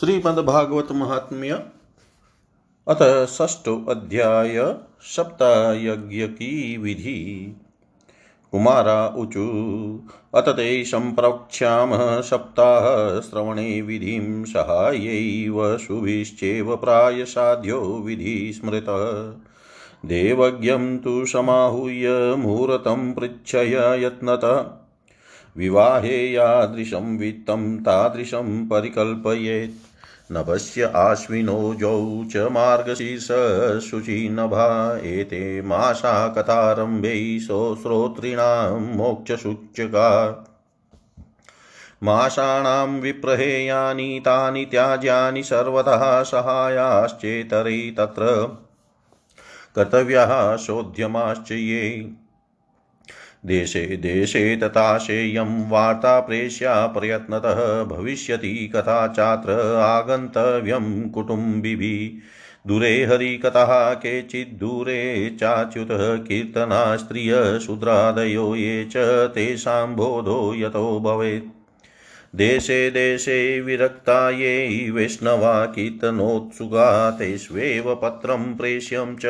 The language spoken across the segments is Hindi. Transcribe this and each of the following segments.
श्रीमद्भागवत महात्म्य अथ षष्ठो अध्याय सप्तायज्ञ की विधि कुमारा ऊचु अत ते सम्प्रक्ष्यामः सप्ताहश्रवणे विधिं सहायैव शुभिश्चेव प्रायसाध्यो विधि स्मृतः। देवज्ञं तु समाहूय मुहूर्तं पृच्छय यत्नतः। विवाहे यादृशं वित्तं तादृशं परिकल्पयेत्। नभस्य आश्विनोजौ च मार्गशीर्षशुचिनभा एते मासा कथारम्भै सोश्रोतॄणां मोक्षसूचका मासाणां विप्रहेयानि तानि त्याज्यानि सर्वतः सहायाश्चेतरे तत्र कर्तव्याः शोध्यमाश्च ये देशे देशे तथा तथाशेयं वार्ता प्रेष्या प्रयत्नतः भविष्यति कथा चात्र आगन्तव्यं कुटुम्बिभिः। दूरे हरिकथाः केचिद्दूरे चाच्युतः कीर्तना स्त्रियशूद्रादयो ये च तेषां बोधो यतो भवेत्। देशे देशे विरक्ता ये वैष्णवा कीर्तनोत्सुका तेष्वेव पत्रं प्रेष्यं च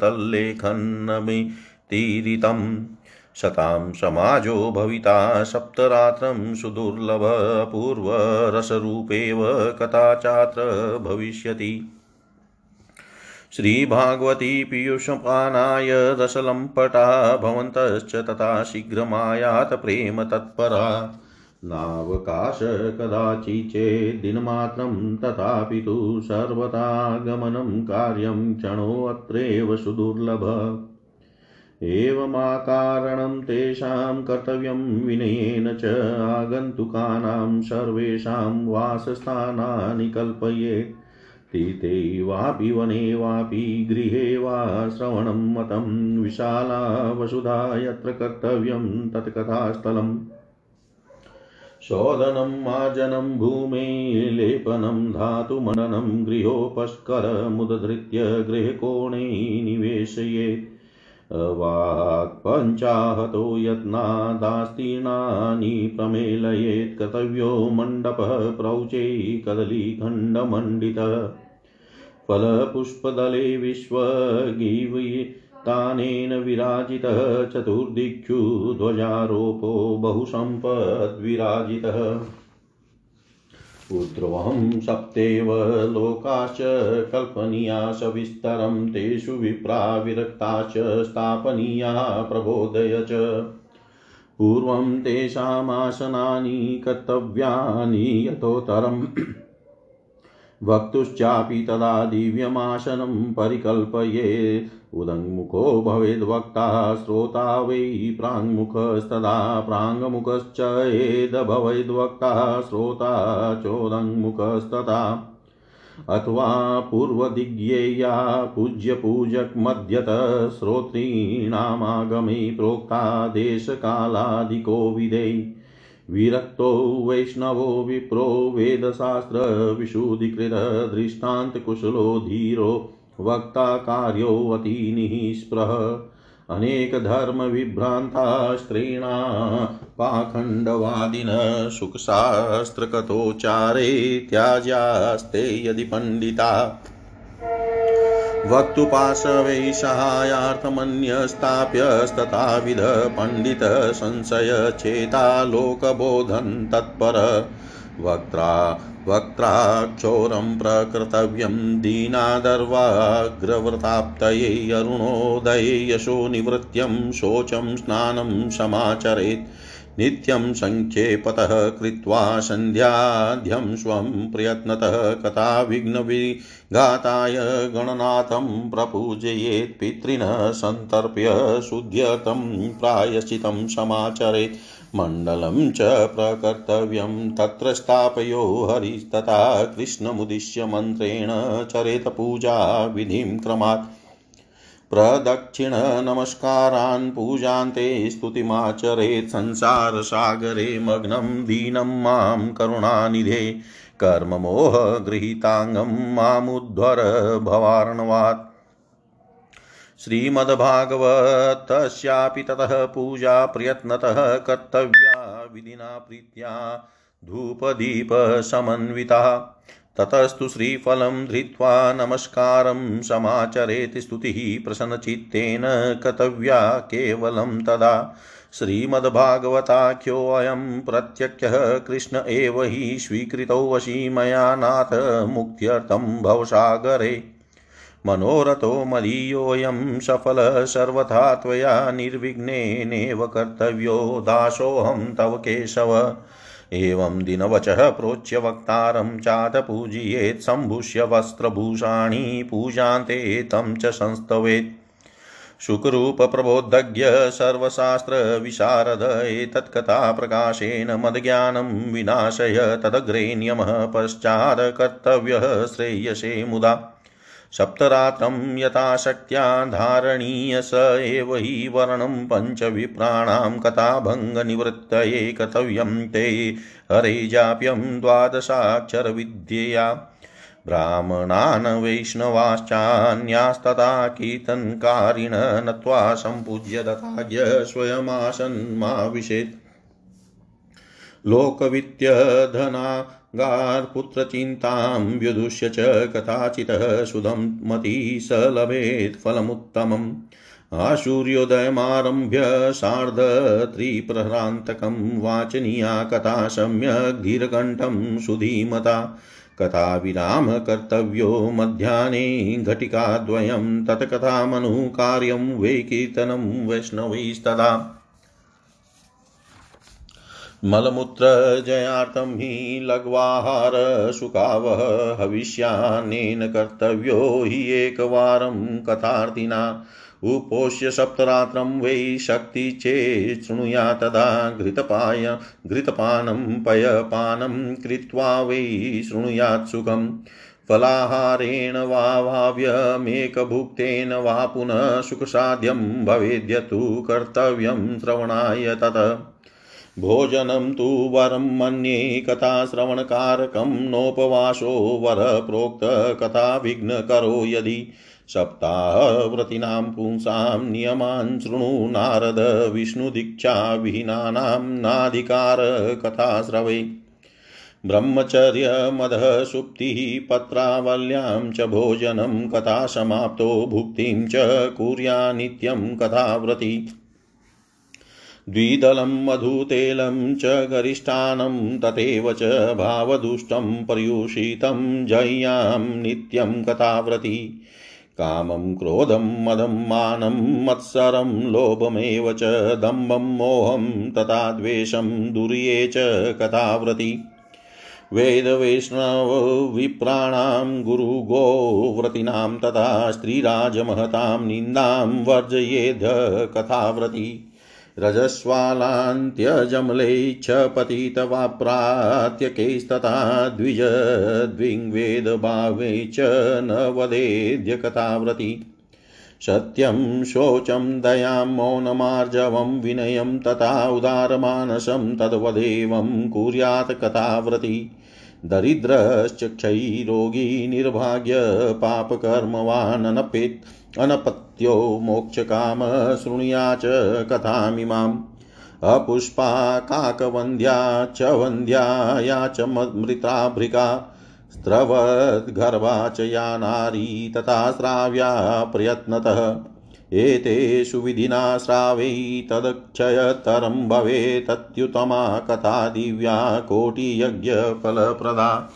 तल्लेखन्नमितीरितम् शतां समाजो भविता सप्तरात्रं सुदुर्लभपूर्वरसरूपेव कथा चात्र भविष्यति। श्रीभागवती पीयूषपानाय रसलम्पटा भवन्तश्च तथा शीघ्रमायात प्रेम तत्परा। नावकाश कदाचिचेद्दिनमात्रं तथापि तु सर्वथा कार्यं क्षणोऽत्रैव सुदुर्लभ। एवमाकारणं तेषां कर्तव्यं विनयेन च आगन्तुकानां सर्वेषां वासस्थानानि कल्पयेत्। वापि वने वापि गृहे वा श्रवणं मतं विशाला वसुधा यत्र कर्तव्यं तत्कथास्थलम् शोधनं, मार्जनं, भूमे, लेपनं, धातुमननं गृहोपस्करमुदधृत्य गृहकोणे निवेशयेत्। वाक्पञ्चाहतो यत्नादास्तीर्णानि प्रमेलयेत् कर्तव्यो मण्डपः प्रौचे कदलीखण्डमण्डितः। फलपुष्पदले विश्वगीवितानेन विराजितः चतुर्दिक्षु ध्वजारोपो बहुसम्पद्विराजितः। पुत्रोऽहं सप्तेव लोकाश्च कल्पनीया सविस्तरं तेषु विप्रा विरक्ताश्च स्थापनीया प्रबोधय च। पूर्वं तेषामासनानि कर्तव्यानि यतोत्तरम् वक्तुश्चापि तदा दिव्यमासनं परिकल्पयेत् उदङ्मुखो भवेद्वक्ता, श्रोता वै प्राङ्मुखस्तदा प्राङ्मुखश्चेद भवेद्वक्ता, श्रोता चोदङ्मुखस्तथा अथवा पूर्वदिग्येया पूज्यपूजकमध्यत श्रोतॄणामागमे प्रोक्ता देशकालादिको विधेय్ विरक्तो वैष्णवो विप्रो वेदशास्त्रविशुधिकृत दृष्टान्तकुशलो धीरो। वक्ता कार्योऽवतीनिः स्पृह। अनेकधर्मविभ्रान्ता स्त्रीणा पाखण्डवादिन सुखशास्त्रकथोच्चारे त्याज्यास्ते यदि पण्डिता। वक्तुपाशवै सहायार्थमन्यस्ताप्यस्तथाविध पण्डितसंशयचेता लोकबोधन् तत्पर वक्त्रा वक्त्राक्षोरं प्रकर्तव्यं दीनादर्वाग्रव्रताप्तये अरुणोदये यशो निवृत्त्यं शोचं स्नानं समाचरेत् नित्यं सङ्क्षेपतः कृत्वा सन्ध्याध्यं स्वं प्रयत्नतः कथाविघ्नविघाताय गणनाथं प्रपूजयेत् पितृनः सन्तर्प्य शुद्ध्यर्थं प्रायश्चितं समाचरेत् मण्डलं च प्रकर्तव्यं तत्र स्थापयो हरिस्तथा कृष्णमुद्दिश्य मन्त्रेण चरेत पूजा विधिं क्रमात्। प्रदक्षिणनमस्कारान् पूजान्ते स्तुतिमाचरेत् संसारसागरे मग्नं दीनं माँ करुणानिधे। कर्ममोहगृहीताङ्गं मामुद्धर भवार्णवात्। श्रीमद्भागवतस्यापि ततः पूजा प्रयत्नतः कर्तव्या विधिना प्रीत्या धूपदीपसमन्विता। ततस्तु श्रीफलं धृत्वा नमस्कारं समाचरेत् स्तुतिः प्रसन्नचित्तेन कर्तव्या केवलं तदा। श्रीमद्भागवताख्योऽयं प्रत्यक्षः कृष्ण एव हि स्वीकृतो वशी मया नाथ मुक्त्यर्थं भवसागरे। मनोरथो मदीयोऽयं सफलः सर्वथा त्वया निर्विघ्नेनेव कर्तव्यो दासोऽहं तव केशव। एवं दिनवचः प्रोच्य वक्तारं चातपूजयेत् सम्भूष्य वस्त्रभूषाणि पूजान्ते तं च संस्तवेत्। शुकरूपप्रबोद्धज्ञ सर्वशास्त्रविशारद एतत्कथाप्रकाशेन मद्ज्ञानं विनाशय तदग्रे नियमः पश्चात् कर्तव्यः श्रेयसे मुदा। सप्तरात्रं यथाशक्त्या धारणीय स एव हि वर्णं पञ्चविप्राणां कथाभङ्गनिवृत्तये कर्तव्यं ते। हरे जाप्यं द्वादशाक्षरविद्यया। ब्राह्मणान् वैष्णवाश्चान्यास्तथा कीर्तनकारिण नत्वा सम्पूज्य दत्ताज्ञ स्वयमासन्माविशेत्। लोकवित्यधनागार्पुत्रचिन्तां व्युदुष्य च कथाचितः सुधं मती स लभेत् फलमुत्तमम्। आशूर्योदयमारभ्य सार्धत्रिप्रहरान्तकं वाचनीया कथा सम्यग् धीरकण्ठं सुधीमता। कथाविरामकर्तव्यो मध्याह्ने घटिकाद्वयं तत्कथामनुकार्यं वै कीर्तनं वैष्णवैस्तदा। मलमूत्रजयार्थं हि लघ्वाहारसुखावः हविष्यान्नेन कर्तव्यो हि एकवारं कथार्थिना उपोष्य सप्तरात्रं वै शक्ति चेत् शृणुया तदा घृतपाय घृतपानं पयपानं कृत्वा वै शृणुयात् सुखम् फलाहारेण वा भाव्यमेकभुक्तेन वा पुनः सुखसाध्यं भवेद्यतु कर्तव्यं श्रवणाय तत्। भोजनं तु वरं मन्ये कथाश्रवणकारकं नोपवासो वरप्रोक्तकथाविघ्नकरो यदि सप्ताहव्रतीनां पुंसां नियमान् शृणु नारद विष्णुदीक्षाविहीनानां नाधिकारकथाश्रवे। ब्रह्मचर्यमदः सुप्तिः पत्रावल्यां च भोजनं कथासमाप्तो भुक्तिं च कुर्या नित्यं कथाव्रती। द्विदलं मधुतेलं च गरिष्ठानं तथैव च भावदुष्टं पर्युषितं जय्यां नित्यं कथाव्रती। कामं क्रोधं मदं मानं मत्सरं लोभमेव च दम्भं मोहं तथा द्वेषं दुर्ये च कथाव्रती। वेदवैष्णवविप्राणां गुरुगोव्रतीनां तथा स्त्रीराजमहतां निन्दां वर्जयेद् कथाव्रती। रजस्वालान्त्यजमलै च पतितवाप्रात्यकैस्तथा द्विज द्विङ्वेदभावे च न वदेद्य कथाव्रती सत्यं शोचं दयां मौनमार्जवं विनयं तथा उदारमानसं तद्वदेवं कुर्यात् कथाव्रती दरिद्रश्च क्षयीरोगी निर्भाग्य पापकर्मवाननपेत्। अनपत्यो मोक्षकाम शृणुया च कथामिमाम् अपुष्पा काकवन्द्या च वन्द्या या च मृताभृका स्रवद्गर्भा च या नारी तथा श्राव्या प्रयत्नतः। एतेषु विधिना श्रावै तदक्षयतरं भवेत्तत्युत्तमा कथा दिव्या कोटियज्ञफलप्रदा।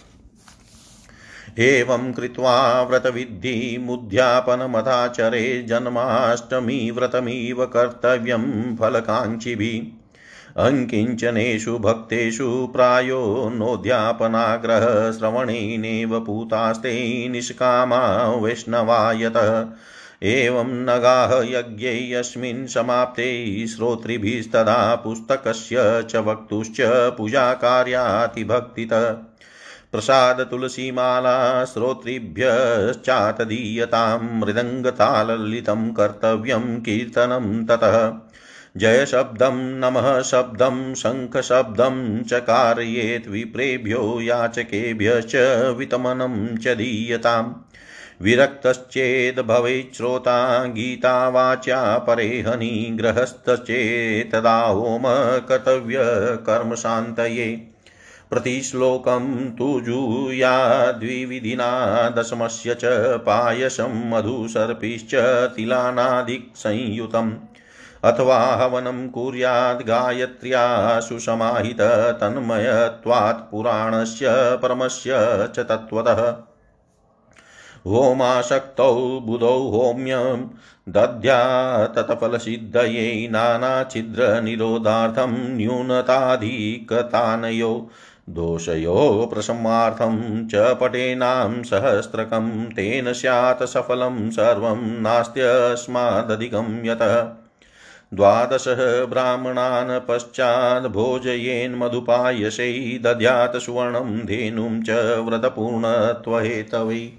एवं कृत्वा व्रतविद्धिमुद्यापनमथाचरे जन्माष्टमी व्रतमिव कर्तव्यं फलकाङ्क्षिभिः। अङ्किञ्चनेषु भक्तेषु प्रायो नोद्यापनाग्रह श्रवणेनैव पूतास्ते निष्कामा वैष्णवायतः। एवं नगाः यज्ञै यस्मिन् समाप्ते श्रोतृभिस्तदा पुस्तकस्य च वक्तुश्च पूजाकार्यातिभक्तितः। प्रसादतुलसीमाला श्रोतृभ्यश्चातदीयतां मृदङ्गताललितं कर्तव्यं कीर्तनं ततः। जयशब्दं नमः शब्दं, शङ्खशब्दं च कारयेत् विप्रेभ्यो याचकेभ्यश्च वितमनं च दीयताम्। विरक्तश्चेद् भवेत् श्रोता गीतावाच्या परेहनि गृहस्थश्चेत्तदा होम कर्तव्यकर्मशान्तये। प्रतिश्लोकं तु जूयाद्विविधिना दशमस्य च पायसं मधुसर्पिश्च तिलानादिक्संयुतम् अथवा हवनं कुर्याद् गायत्र्या सुसमाहित तन्मयत्वात् पुराणस्य परमस्य च तत्त्वतः। होमाशक्तौ बुधौ होम्यं दद्या तत्फलसिद्धयै नानाछिद्रनिरोधार्थं न्यूनताधिकतानयो दोषयो प्रशमार्थं च पटेनां सहस्रकं तेन स्यात् सफलं सर्वं नास्त्यस्मादधिकं यतः। द्वादशः ब्राह्मणान् पश्चाद् भोजयेन्मधुपायसै दद्यात् सुवर्णं धेनुं च व्रतपूर्णत्वहेतवै।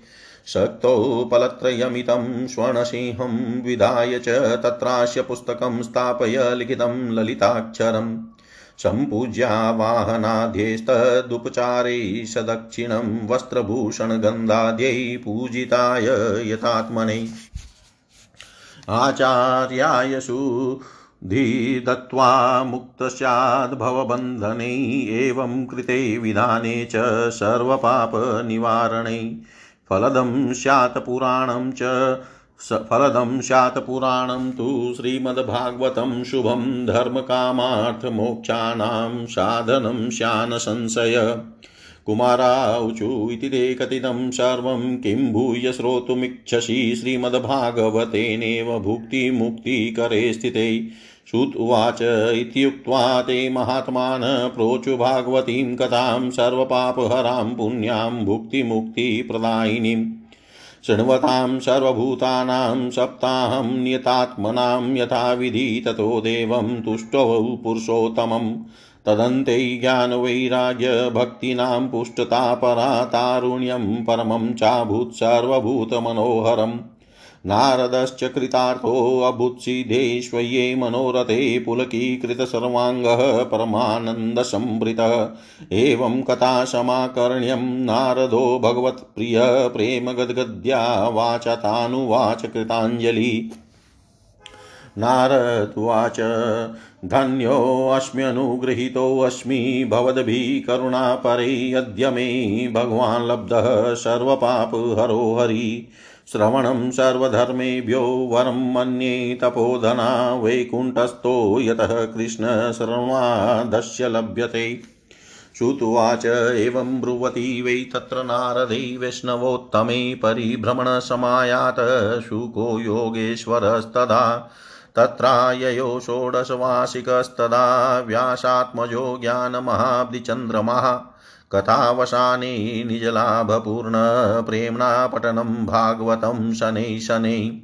शक्तौ फलत्रयमितं स्वर्णसिंहं विधाय च तत्रास्य पुस्तकं स्थापय लिखितं ललिताक्षरम्। सम्पूज्यावाहनाध्यैस्तदुपचारै सदक्षिणं वस्त्रभूषणगन्धाद्यै पूजिताय यथात्मने। आचार्याय सुधीदत्त्वा मुक्त स्याद्भवबन्धने एवं कृते विधाने च सर्वपापनिवारणे। फलदं स्यात् पुराणं च फलदं स्यात् पुराणं तु श्रीमद्भागवतं शुभं धर्मकामार्थमोक्षाणां साधनं स्यान् संशय कुमाराऊचु इति ते कथितं सर्वं किं भूय श्रोतुमिच्छसि श्रीमद्भागवतेनेव भुक्तिमुक्तिकरे स्थिते। श्रुत उवाच इत्युक्त्वा ते महात्मान् प्रोचु भागवतीं कथां सर्वपापहरां पुण्यां भुक्तिमुक्तिप्रदायिनीम्। शृण्वतां सर्वभूतानां सप्ताहं नियतात्मनां यथाविधि ततो देवं तुष्टौ पुरुषोत्तमम् तदन्ते ज्ञानवैराग्यभक्तीनां पुष्टतापरा तारुण्यं परमं चाभूत् सर्वभूतमनोहरम्। नारदश्च कृतार्थोऽभूत्सिद्धेष्वये मनोरथे पुलकीकृतसर्वाङ्गः परमानन्दसंवृतः। एवं कथासमाकर्ण्यं नारदो भगवत्प्रिय प्रेमगद्गद्या वाचतानुवाच कृताञ्जलि नारदुवाच धन्योऽस्म्यनुगृहीतोऽस्मि भवद्भिः करुणापरे अद्य मे भगवान् लब्धः सर्वपापहरो हरि। श्रवणं सर्वधर्मेभ्यो वरं मन्ये तपोधना वैकुण्ठस्थो यतः कृष्णशर्मादस्य लभ्यते। श्रुत्वाच एवं ब्रुवती वै तत्र नारदै वैष्णवोत्तमे परिभ्रमणसमायात शुको योगेश्वरस्तदा। तत्राययो षोडशवार्षिकस्तदा व्यासात्मजो ज्ञानमहाब्धिचन्द्रमः। कथावसाने निजलाभपूर्णप्रेम्णा पठनं भागवतं शनै शनै।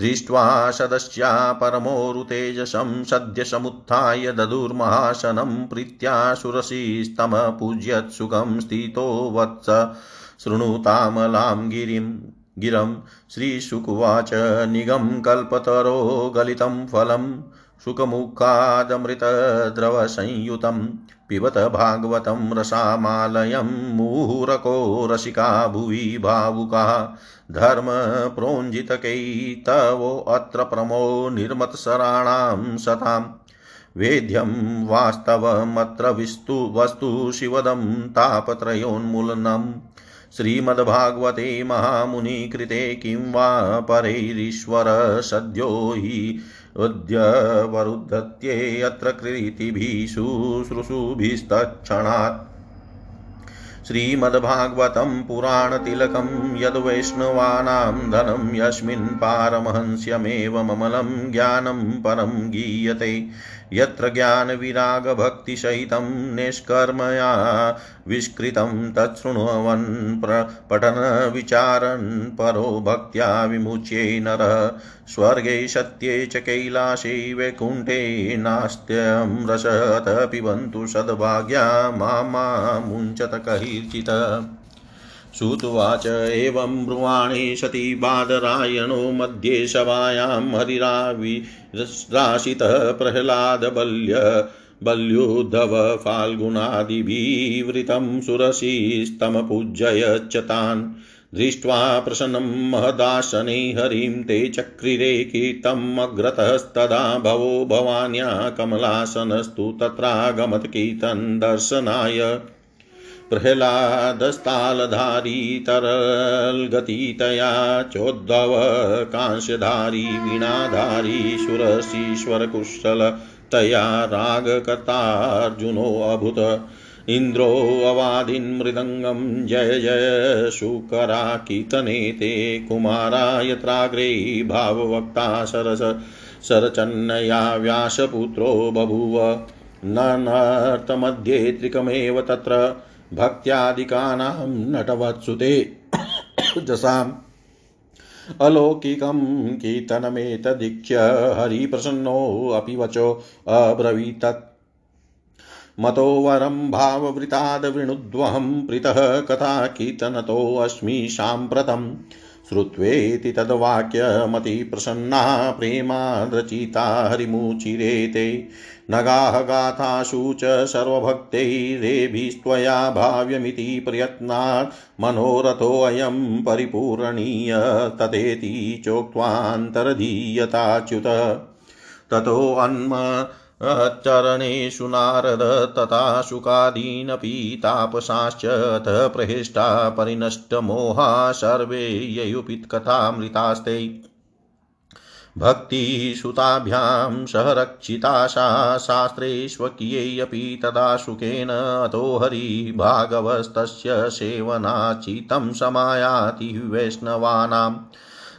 दृष्ट्वा सदस्या परमोरुतेजसं सद्य समुत्थाय ददुर्महासनं प्रीत्या सुरसिस्तमपूज्यत्सुखं स्थितो वत्स। शृणुतामलां गिरिम् गिरं श्रीशुकुवाच निगं कल्पतरो गलितं फलं। सुखमुखादमृतद्रवसंयुतं पिबत भागवतं रसामालयं मुहुरको रसिका भुवि भावुका धर्मप्रोञ्जितकैतवोऽत्र प्रमो निर्मत्सराणां सताम् वेद्यं वास्तवमत्र विस्तु वस्तु शिवदं तापत्रयोन्मूलनम् श्रीमद्भागवते महामुनिकृते किं वा परैरीश्वर सद्यो हि उद्यवरुद्धत्येऽत्र अत्र शुश्रूषुभिस्तक्षणात् श्रीमद्भागवतं पुराणतिलकं यद्वैष्णवानां धनं यस्मिन् पारमहंस्यमेवममलं ज्ञानं परं गीयते। यत्र ज्ञानविरागभक्तिसहितं निष्कर्मया विष्कृतं तच्छृण्वन् पठनविचारन् परो भक्त्या विमुच्ये नरः। स्वर्गे सत्ये च कैलासे वैकुण्ठे नास्त्यं रसत पिबन्तु सद्भाग्या मा मुञ्चत कैर्चित् श्रुत्वाच एवं ब्रुवाणे सती बादरायणो मध्ये सभायां हरिराविराशितः प्रह्लादबल्य बल्युद्धव फाल्गुनादिभिवृतं सुरसिस्तमपूजयच्च तान् दृष्ट्वा प्रसन्नं महदासने हरिं ते चक्रिरे कीर्तमग्रतस्तदा भवो भवान्या कमलासनस्तु तत्रागमत् कीर्तन दर्शनाय प्रह्लादस्तालधारी तरल्गतितया चोद्धव कांस्यधारी वीणाधारी सुरशीश्वरकुशलतया रागकर्तार्जुनोऽभूत् इन्द्रो अवादीन् मृदङ्गं जय जय शुकरा कीर्तने ते कुमारा यत्राग्रे भाववक्ता सरस सरचन्नया व्यासपुत्रो बभूव। नर्तमध्ये त्रिकमेव तत्र भक्त्यादिकानां नटवत्सुते। जसाम्। अलौकिकं कीर्तनमेतदीक्ष्य हरिप्रसन्नोऽपि वचो अब्रवीतत् मतो वरं भाववृताद्वृणुद्वहं प्रीतः कथा कीर्तनतोऽस्मि साम्प्रतम् श्रुत्वेति तद्वाक्यमतिप्रसन्ना प्रेमाद्रचिता हरिमुचिरे ते नगाः गाथासु च सर्वभक्तैरेभिस्त्वया भाव्यमिति प्रयत्नात् मनोरथोऽयं परिपूरणीय तथेति चोक्त्वान्तरधीयताच्युत। ततोऽन्म चरणेषु नारद तथा शुकादीनपि तापसाश्च अथ प्रहिष्टा परिनष्टमोहा सर्वे ययुपित्कथामृतास्ते। भक्तिसुताभ्यां सह रक्षिताशा शास्त्रेष्वकीयेऽपि तदा शुकेन अतो हरिभागवस्तस्य सेवनाचितं समायाति वैष्णवानाम्।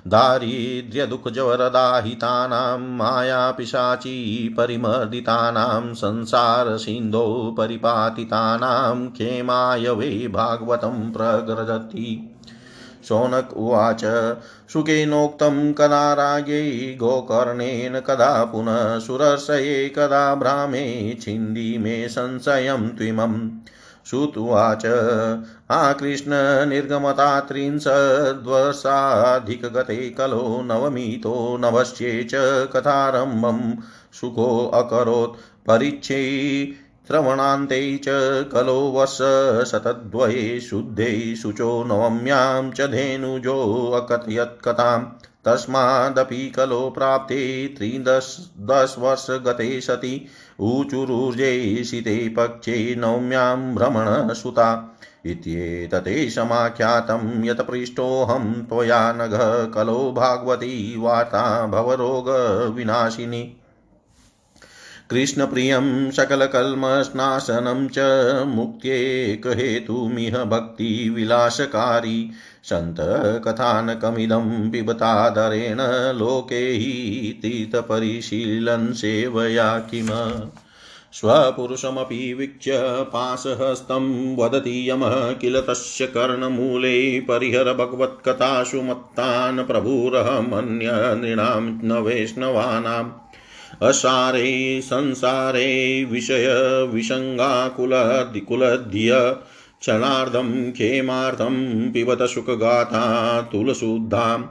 दारिद्र्यदुःखजवरदाहितानां, मायापिशाची परिमर्दितानां संसारसिन्धौ परिपातितानां क्षेमाय वै भागवतं प्रग्रजति। शौनक उवाच सुखेनोक्तं कदा राज्ञै गोकर्णेन कदा पुनः सुरर्षये, कदा भ्रामे छिन्दी मे संशयं त्विमम्। श्रुत्वाच आकृष्णनिर्गमता त्रिंशद्वर्षाधिकगते कलो नवमीतो नभस्ये च कथारम्भं सुखोऽकरोत् परिच्छै श्रवणान्ते च कलो वर्षशतद्वये शुद्धे शुचो नवम्यां च धेनुजोऽकथयत् कथाम्। तस्मादपि कलो प्राप्ते त्रिदशवर्षगते सति। ऊचुरुर्जयिषिते पक्षे नौम्यां भ्रमणसुता। इत्येतते समाख्यातं यत् पृष्टोऽहं त्वया नघ कलो भागवती वार्ता भवरोगविनाशिनी। कृष्णप्रियं सकलकल्मस्नाशनं च मुक्त्येकहेतुमिह भक्तिविलासकारी। सन्तकथानकमिदं पिबतादरेण लोके हि तीर्थपरिशीलन् सेवया किम्? स्वपुरुषमपि वीक्ष्य पाशहस्तं वदति यमः किल तस्य कर्णमूले परिहर भगवत्कथासु मत्तान् प्रभुरहमन्यनृणां न वैष्णवानाम्। असारे संसारे विषयविसङ्गाकुलधिकुलध्य क्षणार्धं क्षेमार्थं पिबत सुखगाथा तुलशुद्धां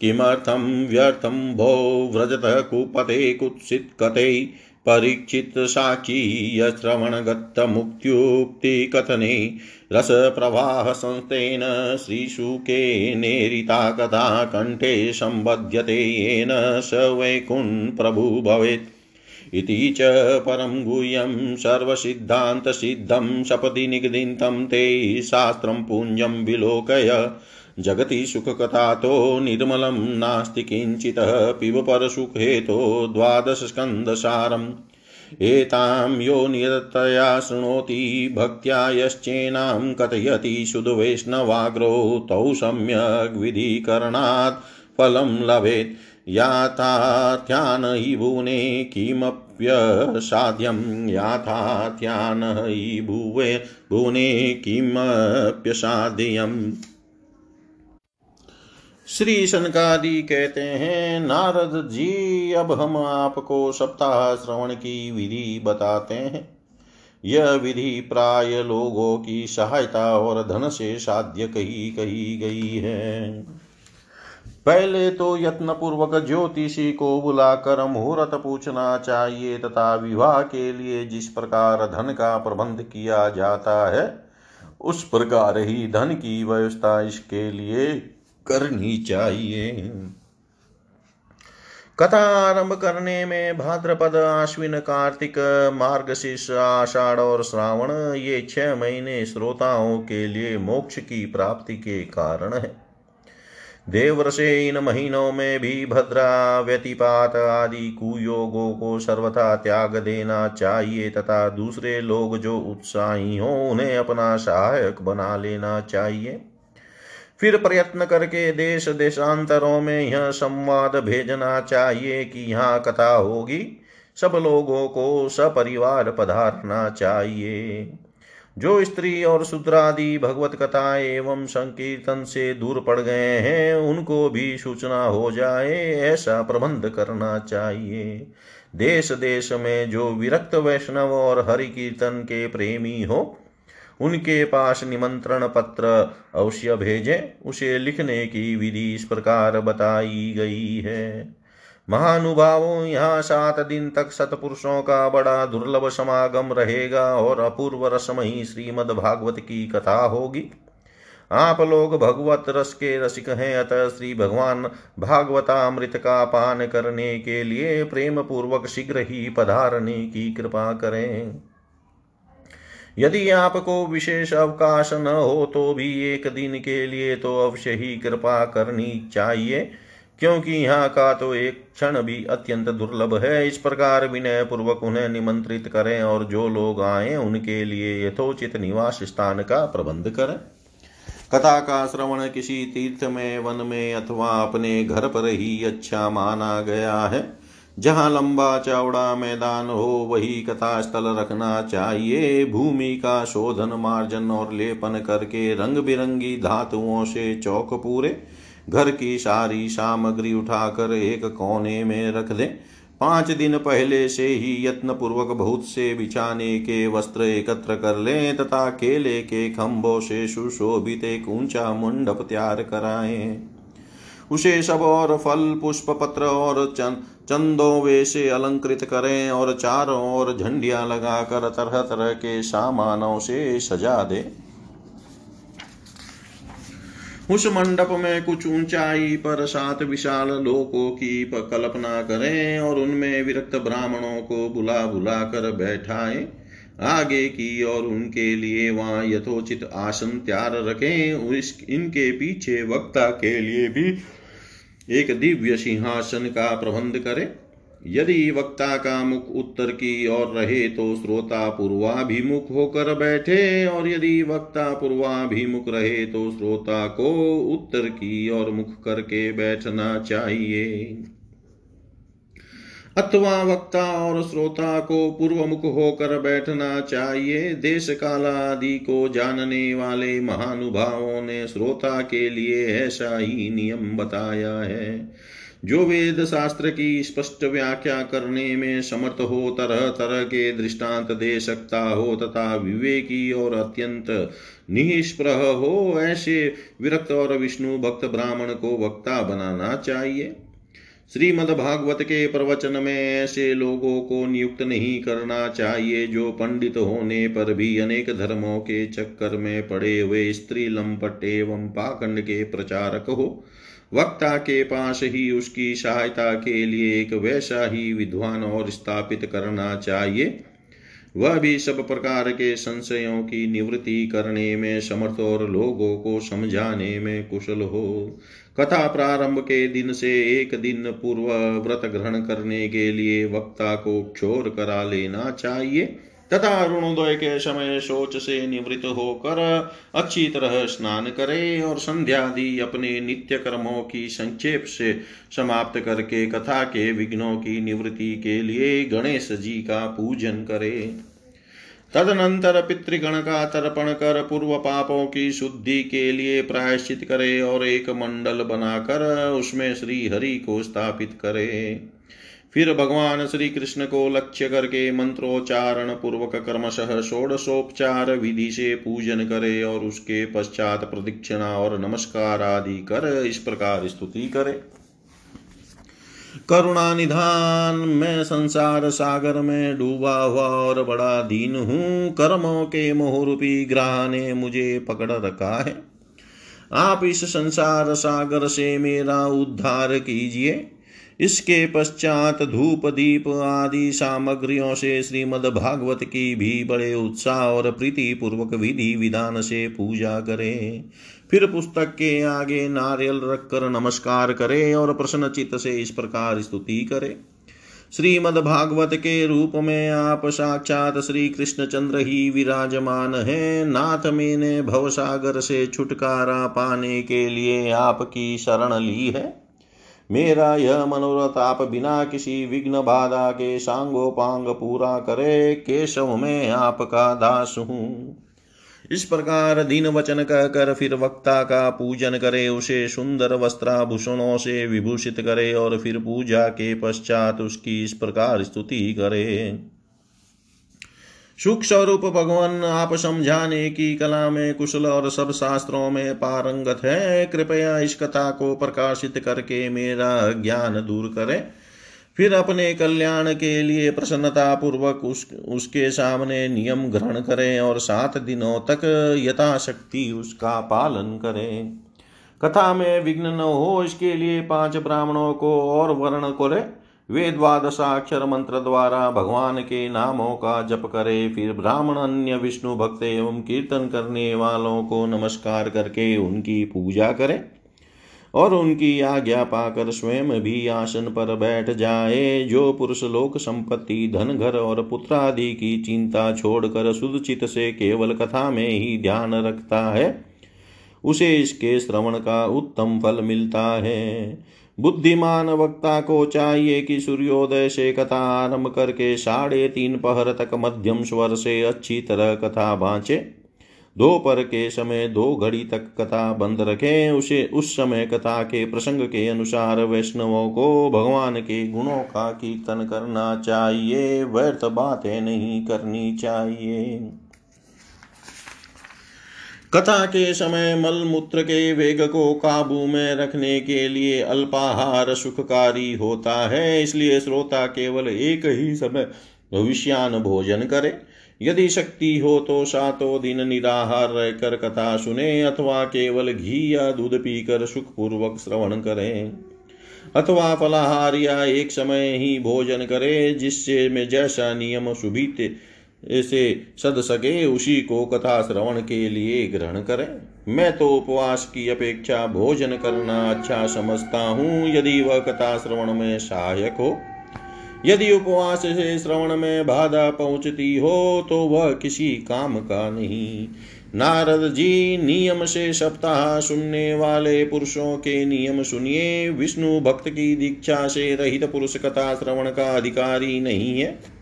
किमर्थं व्यर्थं भो व्रजतः कुपते कुत्सित्कते परीक्षित साक्षी यश्रवणगतमुक्त्युक्तिकथने रसप्रवाहसंस्थेन श्रीशुकेनेरिता कथा कण्ठे सम्बध्यते येन स वैकुण्ठप्रभु भवेत्। इति च परं गुह्यं सर्वसिद्धान्तसिद्धं सपदि निगदितं ते शास्त्रं पुञ्जं विलोकय। जगति सुखकथातो निर्मलं नास्ति किञ्चितः पिब परसुखेतो द्वादशस्कन्दसारम् एतां यो निरतया शृणोति भक्त्या यश्चेनां कथयति शुद्धवैष्णवाग्रो तौ सम्यग् विधिकरणात् फलं लभेत्। याथात्यान हि भुवने किमप्यसाध्यं याथात्यान हि भुवे भुवने किमप्यसाध्यम् श्री सनकादि कहते हैं, नारद जी, अब हम आपको सप्ताह श्रवण की विधि बताते हैं। यह विधि प्राय लोगों की सहायता और धन से साध्य कही कही गई है। पहले तो यत्न पूर्वक ज्योतिषी को बुलाकर मुहूर्त पूछना चाहिए तथा विवाह के लिए जिस प्रकार धन का प्रबंध किया जाता है, उस प्रकार ही धन की व्यवस्था इसके लिए करनी चाहिए। कथा आरंभ करने में भाद्रपद आश्विन कार्तिक, मार्गशीर्ष, आषाढ़ और श्रावण, ये छह महीने श्रोताओं के लिए मोक्ष की प्राप्ति के कारण है। देवर्षे इन महीनों में भी भद्रा व्यतिपात आदि कुयोगों को सर्वथा त्याग देना चाहिए तथा दूसरे लोग जो उत्साही हो, उन्हें अपना सहायक बना लेना चाहिए। फिर प्रयत्न करके देश देशांतरों में यह संवाद भेजना चाहिए कि यहाँ कथा होगी। सब लोगों को सपरिवार पधारना चाहिए। जो स्त्री और शूद्रादि भगवत कथा एवं संकीर्तन से दूर पड़ गए हैं, उनको भी सूचना हो जाए, ऐसा प्रबंध करना चाहिए। देश देश में जो विरक्त वैष्णव और हरि कीर्तन के प्रेमी हो, उनके पास निमंत्रण पत्र अवश्य भेजें, उसे लिखने की विधि इस प्रकार बताई गई है। महानुभावों यहाँ सात दिन तक सतपुरुषों का बड़ा दुर्लभ समागम रहेगा और अपूर्व रसमयी श्रीमद भागवत की कथा होगी। आप लोग भगवत रस के रसिक हैं, अतः श्री भगवान भागवतामृत का पान करने के लिए प्रेम पूर्वक शीघ्र ही पधारने की कृपा करें। यदि आपको विशेष अवकाश न हो तो भी एक दिन के लिए तो अवश्य ही कृपा करनी चाहिए। क्योंकि यहाँ का तो एक क्षण भी अत्यंत दुर्लभ है। इस प्रकार विनय पूर्वक उन्हें निमंत्रित करें और जो लोग आए, उनके लिए यथोचित निवास स्थान का प्रबंध करें। कथा का श्रवण किसी तीर्थ में, वन में अथवा अपने घर पर ही अच्छा माना गया है। जहाँ लंबा चौड़ा मैदान हो, वही कथा स्थल रखना चाहिए। भूमि का शोधन, मार्जन और लेपन करके रंग बिरंगी धातुओं से चौक पूरे। घर की सारी सामग्री उठाकर एक कोने में रख दें। पाँच दिन पहले से ही यत्न पूर्वक बहुत से बिछाने के वस्त्र एकत्र कर लें तथा केले के खम्भों से सुशोभित एक ऊँचा मंडप तैयार कराएँ। उसे सब और फल पुष्प पत्र और चंदों से अलंकृत करें और चारों ओर झंडियाँ लगाकर तरह तरह के सामानों से सजा दें। उस मंडप में कुछ ऊंचाई पर सात विशाल लोकों की कल्पना करें और उनमें विरक्त ब्राह्मणों को बुला बुला कर बैठाए। आगे की और उनके लिए वहाँ यथोचित आसन तैयार रखें। इनके पीछे वक्ता के लिए भी एक दिव्य सिंहासन का प्रबंध करें। यदि वक्ता का मुख उत्तर की ओर रहे तो श्रोता पूर्वाभिमुख होकर बैठे, और यदि वक्ता पूर्वाभिमुख रहे तो श्रोता को उत्तर की ओर मुख करके बैठना चाहिए। अथवा वक्ता और श्रोता को पूर्व मुख होकर बैठना चाहिए। देश काल आदि को जानने वाले महानुभावों ने श्रोता के लिए ऐसा ही नियम बताया है। जो वेद शास्त्र की स्पष्ट व्याख्या करने में समर्थ हो, तरह तरह के दृष्टांत दे सकता हो, तथा विवेकी और अत्यंत निष्प्रह हो, ऐसे विरक्त और विष्णु भक्त ब्राह्मण को वक्ता बनाना चाहिए। श्रीमद् भागवत के प्रवचन में ऐसे लोगों को नियुक्त नहीं करना चाहिए, जो पंडित होने पर भी अनेक धर्मों के चक्कर में पड़े हुए स्त्री लंपट एवं पाखंड के प्रचारक हो। वक्ता के पास ही उसकी सहायता के लिए एक वैसा ही विद्वान और स्थापित करना चाहिए। वह भी सब प्रकार के संशयों की निवृत्ति करने में समर्थ और लोगों को समझाने में कुशल हो। कथा प्रारंभ के दिन से एक दिन पूर्व व्रत ग्रहण करने के लिए वक्ता को क्षोर करा लेना चाहिए। तथा अरुणोदय के समय शोच से निवृत्त होकर अच्छी तरह स्नान करे और संध्यादि अपने नित्य कर्मों की संक्षेप से समाप्त करके कथा के विघ्नों की निवृत्ति के लिए गणेश जी का पूजन करे। तदनंतर पितृगण का तर्पण कर पूर्व पापों की शुद्धि के लिए प्रायश्चित करे और एक मंडल बनाकर उसमें श्री हरि को स्थापित करे। फिर भगवान श्री कृष्ण को लक्ष्य करके मंत्रोच्चारण पूर्वक क्रमशः षोडशोपचार विधि से पूजन करे और उसके पश्चात प्रदीक्षिणा और नमस्कार आदि कर इस प्रकार स्तुति करे। करुणा निधान, मैं संसार सागर में डूबा हुआ और बड़ा दीन हूँ। कर्मों के मोहरूपी ग्रह ने मुझे पकड़ रखा है। आप इस संसार सागर से मेरा उद्धार कीजिए। इसके पश्चात धूप, दीप आदि सामग्रियों से श्रीमद् भागवत की भी बड़े उत्साह और प्रीति पूर्वक विधि विधान से पूजा करें। फिर पुस्तक के आगे नारियल रखकर नमस्कार करें और प्रश्न चित्त से इस प्रकार स्तुति करे। श्रीमद्भागवत के रूप में आप साक्षात श्री कृष्णचंद्र ही विराजमान है। नाथ मैंने भवसागर से छुटकारा पाने के लिए आपकी शरण ली है। मेरा यह मनोरथ आप बिना किसी विघ्न बाधा के सांगोपांग पूरा करे, केशव में आपका दास हूँ। इस प्रकार दिन वचन कहकर फिर वक्ता का पूजन करे, उसे सुंदर वस्त्राभूषणों से विभूषित करे और फिर पूजा के पश्चात उसकी इस प्रकार स्तुति करे। सुख स्वरूप भगवान आप समझाने की कला में कुशल और सब शास्त्रों में पारंगत है। कृपया इस कथा को प्रकाशित करके मेरा ज्ञान दूर करें। फिर अपने कल्याण के लिए प्रसन्नता पूर्वक उस, उसके सामने नियम ग्रहण करें और सात दिनों तक यथाशक्ति उसका पालन करें। कथा में विघ्न न हो, इसके लिए पाँच ब्राह्मणों को और वर्ण करे। वे द्वादशाक्षर मंत्र द्वारा भगवान के नामों का जप करे, फिर ब्राह्मण, अन्य विष्णु भक्त एवं कीर्तन करने वालों को नमस्कार करके उनकी पूजा करें और उनकी आज्ञा पाकर स्वयं भी आसन पर बैठ जाए। जो पुरुष लोक संपत्ति, धन, घर और पुत्र आदि की चिंता छोड़कर सुदचित से केवल कथा में ही ध्यान रखता है, उसे इसके श्रवण का उत्तम फल मिलता है। बुद्धिमान वक्ता को चाहिए कि सूर्योदय से कथा आरंभ करके साढ़े तीन पहर तक मध्यम स्वर से अच्छी तरह कथा बाँचे। दोपहर के समय दो घड़ी तक कथा बंद रखें। उसे, उस समय कथा के प्रसंग के अनुसार वैष्णवों को भगवान के गुणों का कीर्तन करना चाहिए। व्यर्थ बातें नहीं करनी चाहिए। कथा के समय मल मूत्र के वेग को काबू में रखने के लिए अल्पाहार सुखकारी होता है, इसलिए श्रोता केवल एक ही समय भविष्यान भोजन करे। यदि शक्ति हो तो सातों दिन निराहार रहकर कथा सुने, अथवा केवल घी या दूध पीकर सुखपूर्वक श्रवण करें। अथवा फलाहार या एक समय ही भोजन करे, जिससे में जैसा नियम सुभित ऐसे सद सके उसी को कथा श्रवण के लिए ग्रहण करें। मैं तो उपवास की अपेक्षा भोजन करना अच्छा समझता हूँ, यदि वह कथा श्रवण में सहायक हो। यदि उपवास से श्रवण में बाधा पहुँचती हो तो वह किसी काम का नहीं। नारद जी, नियम से सप्ताह सुनने वाले पुरुषों के नियम सुनिए। विष्णु भक्त की दीक्षा से रहित पुरुष कथा श्रवण का अधिकारी नहीं है।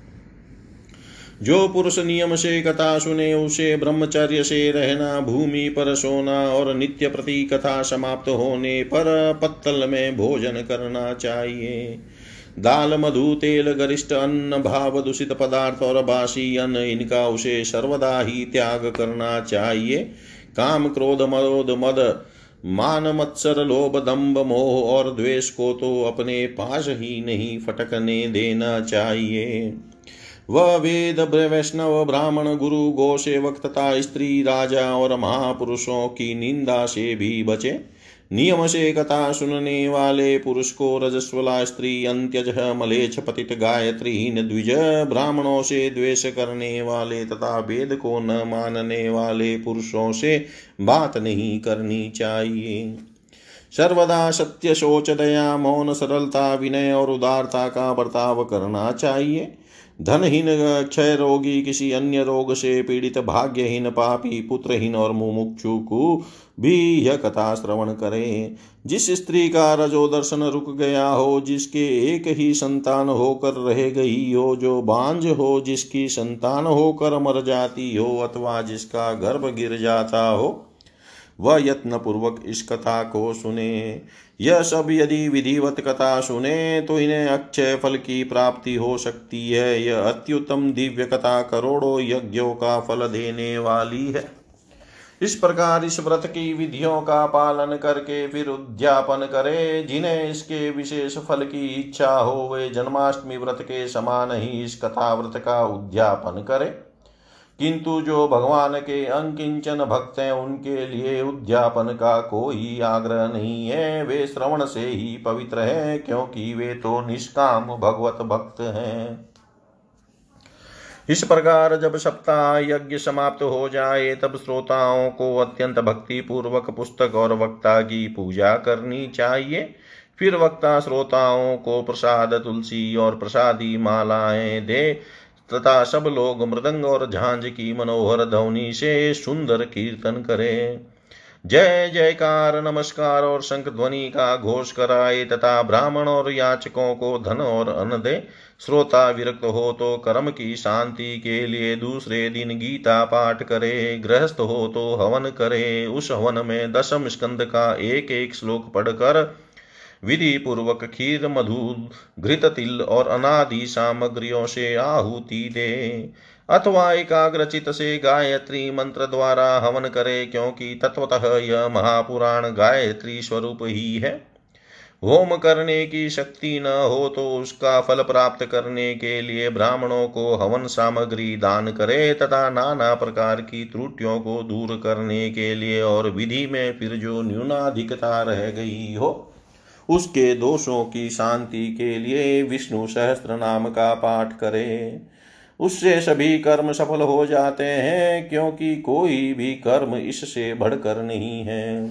जो पुरुष नियम से कथा सुने, उसे ब्रह्मचर्य से रहना, भूमि पर सोना और नित्य प्रति कथा समाप्त होने पर पत्तल में भोजन करना चाहिए। दाल, मधु, तेल, गरिष्ठ, अन्न, भाव, दूषित पदार्थ और बासी, अन्न, इनका उसे सर्वदा ही त्याग करना चाहिए। काम, क्रोध, मरोध, मद, मान, मत्सर, लोभ दम्भ मोह और द्वेष को तो अपने पास ही नहीं फटकने देना चाहिए। वह वेद वैष्णव ब्राह्मण गुरु गो सेवक तथा स्त्री राजा और महापुरुषों की निंदा से भी बचे। नियम से कथा सुनने वाले पुरुष को रजस्वला स्त्री अंत्यज मलेच्छ पतित, गायत्रीहीन, द्विज, ब्राह्मणों से द्वेष करने वाले तथा वेद को न मानने वाले पुरुषों से बात नहीं करनी चाहिए। सर्वदा सत्य, शोच, दया, मौन, सरलता, विनय और उदारता का बर्ताव करना चाहिए। धनहीन क्षय रोगी किसी अन्य रोग से पीड़ित भाग्यहीन पापी, पुत्रहीन और मुमुक्षु को भी यह कथा श्रवण करें। जिस स्त्री का रजो दर्शन रुक गया हो, जिसके एक ही संतान होकर रह गई हो, जो बांझ हो, जिसकी संतान होकर मर जाती हो, अथवा जिसका गर्भ गिर जाता हो, वह यत्न पूर्वक इस कथा को सुने। यह सब यदि विधिवत कथा सुने तो इन्हें अक्षय फल की प्राप्ति हो सकती है। यह अत्युत्तम दिव्य कथा करोड़ों यज्ञों का फल देने वाली है। इस प्रकार इस व्रत की विधियों का पालन करके फिर उद्यापन करे, जिन्हें इसके विशेष फल की इच्छा हो, वे जन्माष्टमी व्रत के समान ही इस कथा व्रत का उद्यापन करे। किंतु जो भगवान के अंकिंचन भक्त हैं, उनके लिए उद्यापन का कोई आग्रह नहीं है। वे श्रवण से ही पवित्र है, क्योंकि वे तो निष्काम भगवत भक्त हैं। इस प्रकार जब सप्ताह यज्ञ समाप्त हो जाए, तब श्रोताओं को अत्यंत भक्ति पूर्वक पुस्तक और वक्ता की पूजा करनी चाहिए। फिर वक्ता श्रोताओं को प्रसाद, तुलसी और प्रसादी मालाएँ दे तथा सब लोग मृदंग और झांझ की मनोहर ध्वनि से सुंदर कीर्तन करें। जय जयकार, नमस्कार और शंख ध्वनि का घोष कराए तथा ब्राह्मण और याचकों को धन और अन्न दे। श्रोता विरक्त हो तो कर्म की शांति के लिए दूसरे दिन गीता पाठ करे। गृहस्थ हो तो हवन करे। उस हवन में दशम स्कंद का एक एक श्लोक पढ़कर विधि पूर्वक खीर मधु घृत तिल और अनादि सामग्रियों से आहुति दे। अथवा एकाग्रचित से गायत्री मंत्र द्वारा हवन करे, क्योंकि तत्वतः यह महापुराण गायत्री स्वरूप ही है। होम करने की शक्ति न हो तो उसका फल प्राप्त करने के लिए ब्राह्मणों को हवन सामग्री दान करे, तथा नाना प्रकार की त्रुटियों को दूर करने के लिए और विधि में फिर जो न्यूनाधिकता रह गई हो उसके दोषों की शांति के लिए विष्णु सहस्त्र नाम का पाठ करे। उससे सभी कर्म सफल हो जाते हैं, क्योंकि कोई भी कर्म इससे बढ़कर नहीं है।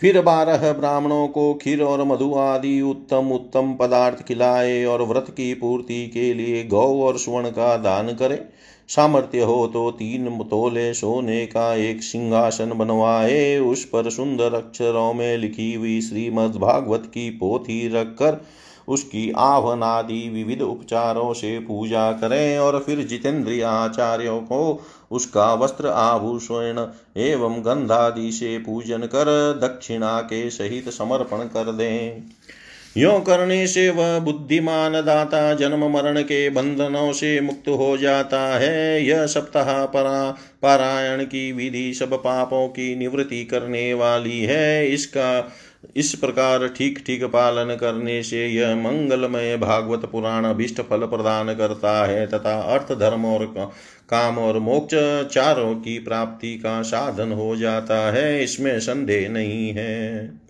फिर बारह ब्राह्मणों को खीर और मधु आदि उत्तम उत्तम पदार्थ खिलाए और व्रत की पूर्ति के लिए गौ और स्वर्ण का दान करे। सामर्थ्य हो तो तीन तोले सोने का एक सिंहासन बनवाए। उस पर सुंदर अक्षरों में लिखी हुई श्रीमद्भागवत की पोथी रखकर उसकी आह्वन आदि विविध उपचारों से पूजा करें और फिर जितेंद्रिय आचार्यों को उसका वस्त्र आभूषण एवं गंधादि से पूजन कर दक्षिणा के सहित समर्पण कर दें। यो करने से वह बुद्धिमान दाता जन्म मरण के बंधनों से मुक्त हो जाता है। यह सप्ताह परा पारायण की विधि सब पापों की निवृत्ति करने वाली है। इसका, इस प्रकार ठीक ठीक पालन करने से यह मंगलमय भागवत पुराण अभिष्ट फल प्रदान करता है तथा अर्थ, धर्म और काम और मोक्ष चारों की प्राप्ति का साधन हो जाता है। इसमें संदेह नहीं है।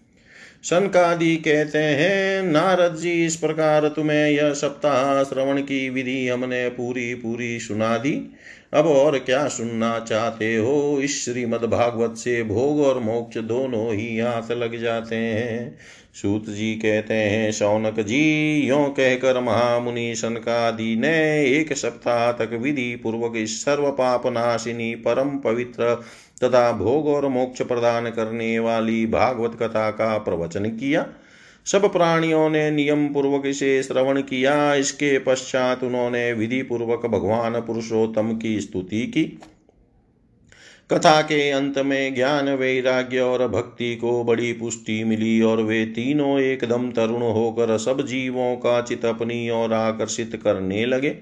सनकादि कहते हैं, नारद जी, इस प्रकार तुम्हें यह सप्ताह श्रवण की विधि हमने पूरी पूरी सुना दी। अब और क्या सुनना चाहते हो? इस श्रीमद भागवत से भोग और मोक्ष दोनों ही हाथ लग जाते हैं। सूत जी कहते हैं, शौनक जी, यो कहकर महामुनि सनकादि ने एक सप्ताह तक विधि पूर्वक इस सर्व पाप नाशिनी परम पवित्र तथा भोग और मोक्ष प्रदान करने वाली भागवत कथा का प्रवचन किया। सब प्राणियों ने नियम पूर्वक इसे श्रवण किया। इसके पश्चात उन्होंने विधि पूर्वक भगवान पुरुषोत्तम की स्तुति की। कथा के अंत में ज्ञान, वैराग्य और भक्ति को बड़ी पुष्टि मिली और वे तीनों एकदम तरुण होकर सब जीवों का चित अपनी ओर आकर्षित करने लगे।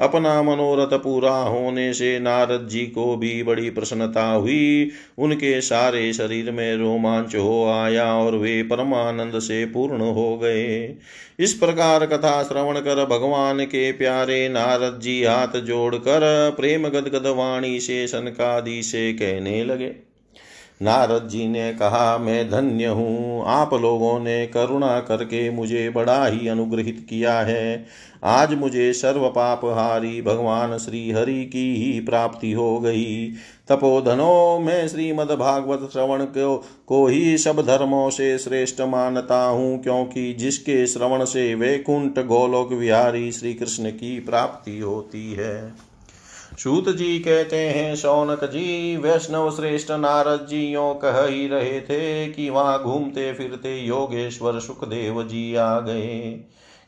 अपना मनोरथ पूरा होने से नारद जी को भी बड़ी प्रसन्नता हुई। उनके सारे शरीर में रोमांच हो आया और वे परमानंद से पूर्ण हो गए। इस प्रकार कथा श्रवण कर भगवान के प्यारे नारद जी हाथ जोड़कर प्रेम गदगद वाणी से सनकादि से कहने लगे। नारद जी ने कहा मैं धन्य हूँ। आप लोगों ने करुणा करके मुझे बड़ा ही अनुग्रहित किया है। आज मुझे सर्व पापहारी भगवान श्री हरि की ही प्राप्ति हो गई। तपोधनो मैं श्रीमद्भागवत श्रवण को, को ही सब धर्मों से श्रेष्ठ मानता हूँ क्योंकि जिसके श्रवण से वैकुंठ गोलोक विहारी श्री कृष्ण की प्राप्ति होती है। सूत जी कहते हैं, शौनक जी, वैष्णव श्रेष्ठ नारद जी यो कह ही रहे थे कि वहाँ घूमते फिरते योगेश्वर सुखदेव जी आ गए।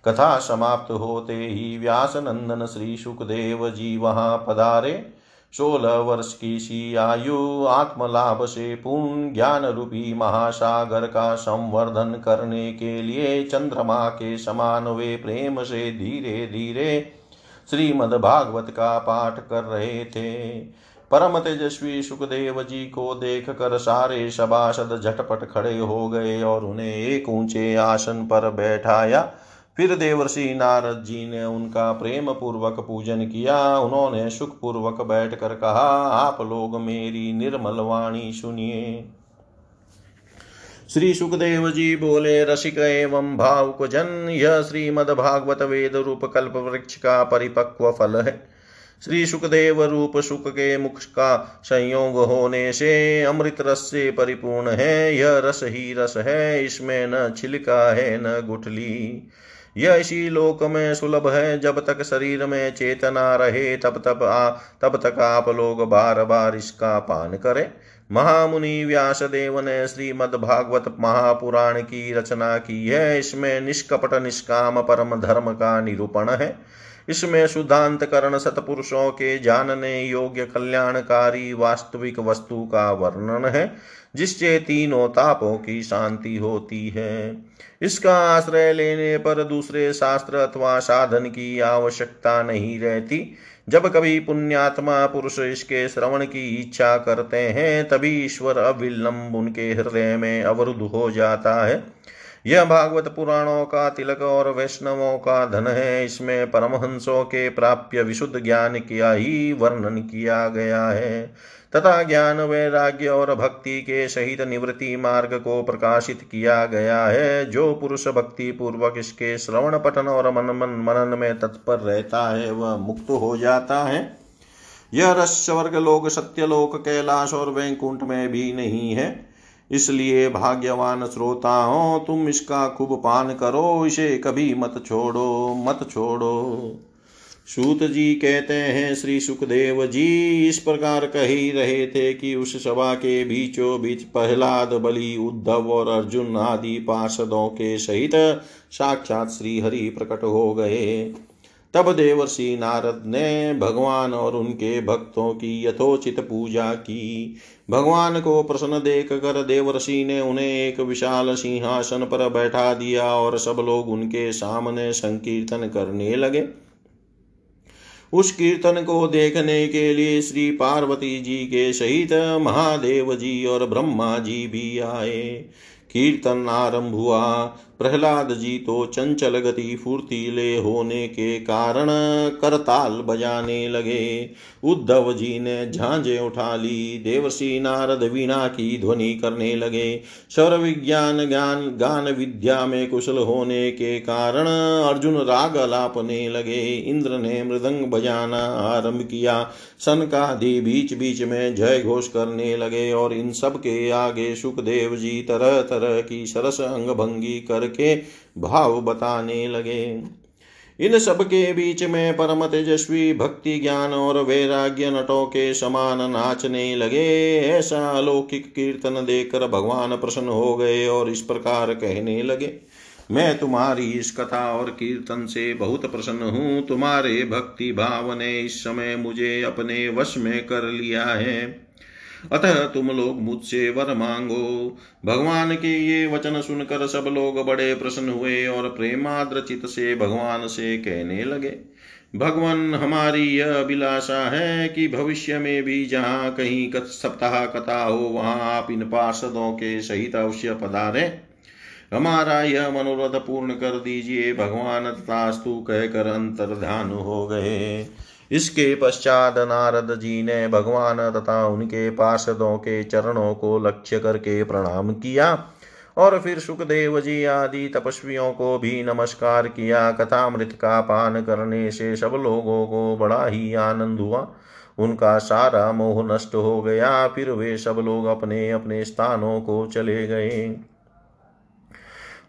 कथा समाप्त होते ही व्यास नंदन श्री सुखदेव जी वहाँ पधारे। सोलह वर्ष की सी आयु, आत्मलाभ से पूर्ण ज्ञान रूपी महासागर का संवर्धन करने के लिए चंद्रमा के समान वे प्रेम से धीरे धीरे श्रीमद्भागवत का पाठ कर रहे थे। परम तेजस्वी सुखदेव जी को देख कर सारे सभासद झटपट खड़े हो गए और उन्हें एक ऊँचे आसन पर बैठाया। फिर देवर्षि नारद जी ने उनका प्रेम पूर्वक पूजन किया। उन्होंने सुख पूर्वक बैठ कर कहा, आप लोग मेरी निर्मल वाणी सुनिए। श्री सुखदेव जी बोले, रसिक एवं भावुक जन यह श्रीमद भागवत वेद रूप कल्प वृक्ष का परिपक्व फल है। श्री सुखदेव रूप सुख के मुख का संयोग होने से अमृत रस से परिपूर्ण है। यह रस ही रस है, इसमें न छिलका है, न गुठली। यह इसी लोक में सुलभ है, जब तक शरीर में चेतना रहे, तब तब आ, तब तक आप लोग बार बार इसका पान करें। महामुनि व्यास देव ने श्रीमद भागवत महापुराण की रचना की है। इसमें निष्कपट निष्काम परम धर्म का निरूपण है। इसमें शुद्धांत करण सतपुरुषों के जानने योग्य कल्याणकारी वास्तविक वस्तु का वर्णन है, जिससे तीनों तापों की शांति होती है। इसका आश्रय लेने पर दूसरे शास्त्र अथवा साधन की आवश्यकता नहीं रहती। जब कभी पुण्यात्मा पुरुष इसके श्रवण की इच्छा करते हैं, तभी ईश्वर अविलंब उनके हृदय में अवरुद्ध हो जाता है। यह भागवत पुराणों का तिलक और वैष्णवों का धन है। इसमें परमहंसों के प्राप्य विशुद्ध ज्ञान किया ही वर्णन किया गया है। तथा ज्ञान वैराग्य और भक्ति के सहित निवृत्ति मार्ग को प्रकाशित किया गया है। जो पुरुष भक्ति पूर्वक इसके श्रवण पठन और मन मन मनन में तत्पर रहता है, वह मुक्त हो जाता है। यह रस स्वर्ग लोक सत्यलोक, कैलाश और वैकुंठ में भी नहीं है। इसलिए भाग्यवान श्रोता हो, तुम इसका खूब पान करो, इसे कभी मत छोड़ो मत छोड़ो। सूत जी कहते हैं, श्री सुखदेव जी, इस प्रकार कह ही रहे थे कि उस सभा के बीचों बीच प्रहलाद, बलि, उद्धव और अर्जुन आदि पार्षदों के सहित साक्षात श्री हरि प्रकट हो गए। तब देवर्षि नारद ने भगवान और उनके भक्तों की यथोचित पूजा की। भगवान को प्रसन्न देख कर देवर्षि ने उन्हें एक विशाल सिंहासन पर बैठा दिया और सब लोग उनके सामने संकीर्तन करने लगे। उस कीर्तन को देखने के लिए श्री पार्वती जी के सहित महादेव जी और ब्रह्मा जी भी आए। कीर्तन आरंभ हुआ। प्रहलाद जी तो चंचल गति फूर्तीले होने के कारण करताल बजाने लगे। उद्धव जी ने झांझे उठा ली। देवसी नारद वीणा की ध्वनि करने लगे। स्वर विज्ञान ज्ञान गान विद्या में कुशल होने के कारण अर्जुन राग लापने लगे। इंद्र ने मृदंग बजाना आरंभ किया। सन का दी बीच बीच में जय घोष करने लगे और इन सब के आगे सुखदेव जी तरह तरह की सरस अंग भंगी करके भाव बताने लगे। इन सब के बीच में परम तेजस्वी भक्ति ज्ञान और वैराग्य नटों के समान नाचने लगे। ऐसा अलौकिक कीर्तन देखकर भगवान प्रसन्न हो गए और इस प्रकार कहने लगे, मैं तुम्हारी इस कथा और कीर्तन से बहुत प्रसन्न हूँ। तुम्हारे भक्ति भाव ने इस समय मुझे अपने वश में कर लिया है। अतः तुम लोग मुझसे वर मांगो। भगवान के ये वचन सुनकर सब लोग बड़े प्रसन्न हुए और प्रेमाद्र चित से भगवान से कहने लगे, भगवान, हमारी यह अभिलाषा है कि भविष्य में भी जहाँ कहीं कत सप्ताह कथा हो, वहाँ आप इन पार्षदों के सहित अवश्य पधारे। हमारा यह मनोरथ पूर्ण कर दीजिए। भगवान तथास्तु कहकर अंतर ध्यान हो गए। इसके पश्चात नारद जी ने भगवान तथा उनके पार्षदों के चरणों को लक्ष्य करके प्रणाम किया और फिर सुखदेव जी आदि तपस्वियों को भी नमस्कार किया। कथामृत का पान करने से सब लोगों को बड़ा ही आनंद हुआ। उनका सारा मोह नष्ट हो गया। फिर वे सब लोग अपने अपने स्थानों को चले गए।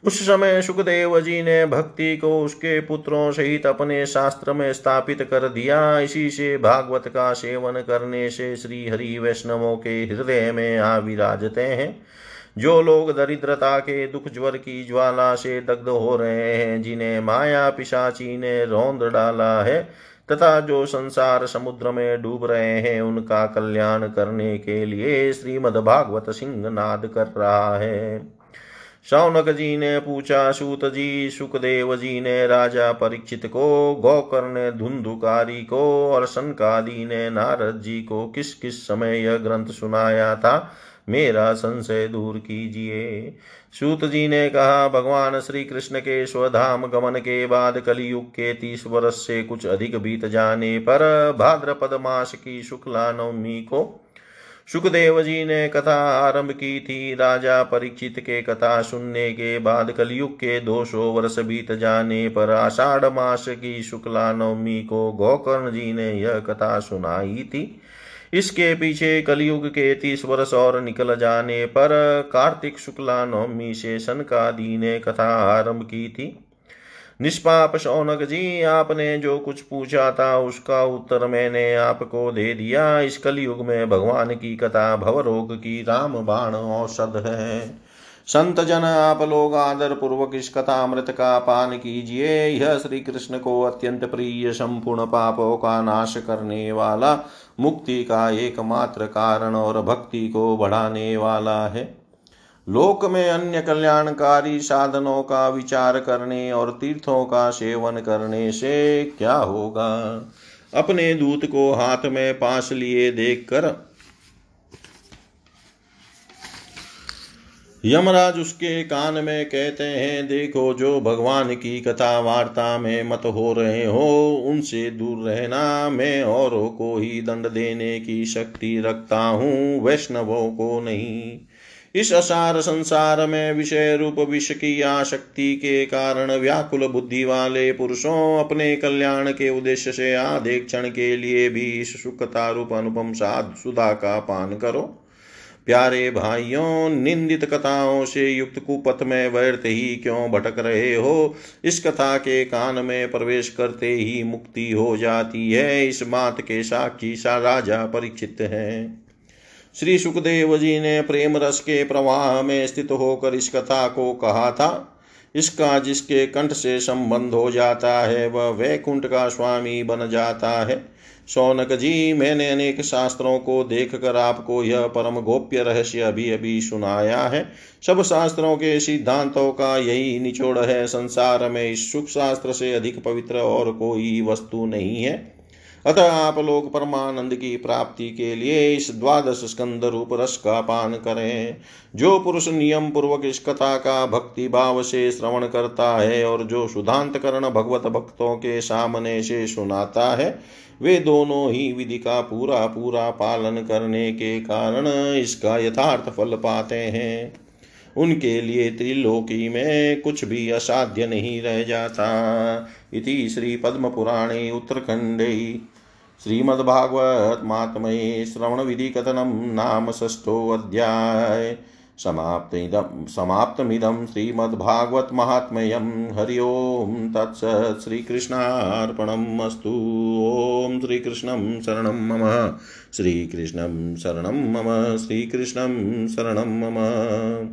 उस समय सुखदेव जी ने भक्ति को उसके पुत्रों सहित अपने शास्त्र में स्थापित कर दिया। इसी से भागवत का सेवन करने से श्री हरि वैष्णवों के हृदय में आ विराजते हैं। जो लोग दरिद्रता के दुख ज्वर की ज्वाला से दग्ध हो रहे हैं, जिन्हें माया पिशाची ने रौंद डाला है, तथा जो संसार समुद्र में डूब रहे हैं, उनका कल्याण करने के लिए श्रीमद्भागवत सिंह नाद कर रहा है। शौनक जी ने पूछा सूत जी सुखदेव जी ने राजा परीक्षित को गौकर ने धुंधुकारी को और सनकादि ने नारद जी को किस किस समय यह ग्रंथ सुनाया था? मेरा संशय दूर कीजिए। सूत जी ने कहा, भगवान श्री कृष्ण के स्वधाम गमन के बाद कलयुग के तीस वर्ष से कुछ अधिक बीत जाने पर भाद्रपद मास की शुक्ला नवमी को सुखदेव जी ने कथा आरंभ की थी। राजा परीक्षित के कथा सुनने के बाद कलयुग के दो सौ वर्ष बीत जाने पर आषाढ़ मास की शुक्ला नवमी को गोकर्ण जी ने यह कथा सुनाई थी। इसके पीछे कलयुग के तीस वर्ष और निकल जाने पर कार्तिक शुक्ला नवमी से सनकादि ने कथा आरंभ की थी। निष्पाप शौनक जी, आपने जो कुछ पूछा था, उसका उत्तर मैंने आपको दे दिया। इस कलयुग में भगवान की कथा, भवरोग की राम बाण औषध है। संत जन, आप लोग आदर पूर्वक इस कथा अमृत का पान कीजिए। यह श्री कृष्ण को अत्यंत प्रिय संपूर्ण पापों का नाश करने वाला, मुक्ति का एकमात्र कारण और भक्ति को बढ़ाने वाला है। लोक में अन्य कल्याणकारी साधनों का विचार करने और तीर्थों का सेवन करने से क्या होगा? अपने दूत को हाथ में पास लिए देखकर यमराज उसके कान में कहते हैं, देखो, जो भगवान की कथा वार्ता में मत हो रहे हो, उनसे दूर रहना, मैं औरों को ही दंड देने की शक्ति रखता हूँ, वैष्णवों को नहीं। इस असार संसार में विषय रूप विष की आशक्ति के कारण व्याकुल बुद्धि वाले पुरुषों अपने कल्याण के उद्देश्य से आधे क्षण के लिए भी इस सुखता रूप अनुपम साध सुधा का पान करो। प्यारे भाइयों, निंदित कथाओं से युक्त कुपथ में व्यर्थ ही क्यों भटक रहे हो? इस कथा के कान में प्रवेश करते ही मुक्ति हो जाती है। इस बात के साक्षी सा राजा परीक्षित है। श्री सुखदेव जी ने प्रेम रस के प्रवाह में स्थित होकर इस कथा को कहा था। इसका जिसके कंठ से संबंध हो जाता है, वह वैकुंठ का स्वामी बन जाता है। सौनक जी, मैंने अनेक शास्त्रों को देख कर आपको यह परम गोप्य रहस्य अभी अभी सुनाया है। सब शास्त्रों के सिद्धांतों का यही निचोड़ है। संसार में इस सुख शास्त्र से अधिक पवित्र और कोई वस्तु नहीं है। अतः आप लोग परमानंद की प्राप्ति के लिए इस द्वादश स्कंद रूप रस का पान करें। जो पुरुष नियम पूर्वक इस कथा का भक्ति भाव से श्रवण करता है और जो सुधांत करण भगवत भक्तों के सामने से सुनाता है, वे दोनों ही विधि का पूरा पूरा पालन करने के कारण इसका यथार्थ फल पाते हैं। उनके लिए त्रिलोकी में कुछ भी असाध्य नहीं रह जाता। इति श्री पद्म पुराणे उत्तरखंडे श्रीमद्भागवत महात्मये श्रवणविधिकथनं नाम षष्ठोऽध्याय। समाप्तिदं समाप्तमिदं श्रीमद्भागवत महात्म्यं हरि ओं तत्सत् ॐ श्रीकृष्णं शरणं मम। श्रीकृष्णं शरणं मम। श्रीकृष्णं शरणं मम।